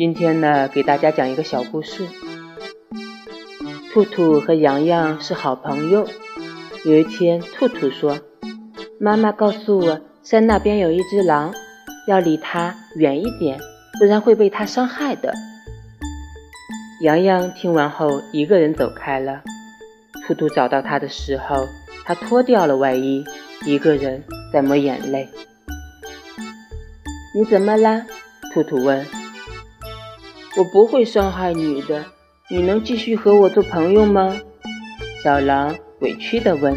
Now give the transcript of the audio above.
今天呢，给大家讲一个小故事。兔兔和洋洋是好朋友。有一天，兔兔说：“妈妈告诉我，山那边有一只狼，要离它远一点，不然会被它伤害的。”洋洋听完后，一个人走开了。兔兔找到他的时候，他脱掉了外衣，一个人在抹眼泪。“你怎么了？”兔兔问。我不会伤害你的，你能继续和我做朋友吗？小狼委屈地问。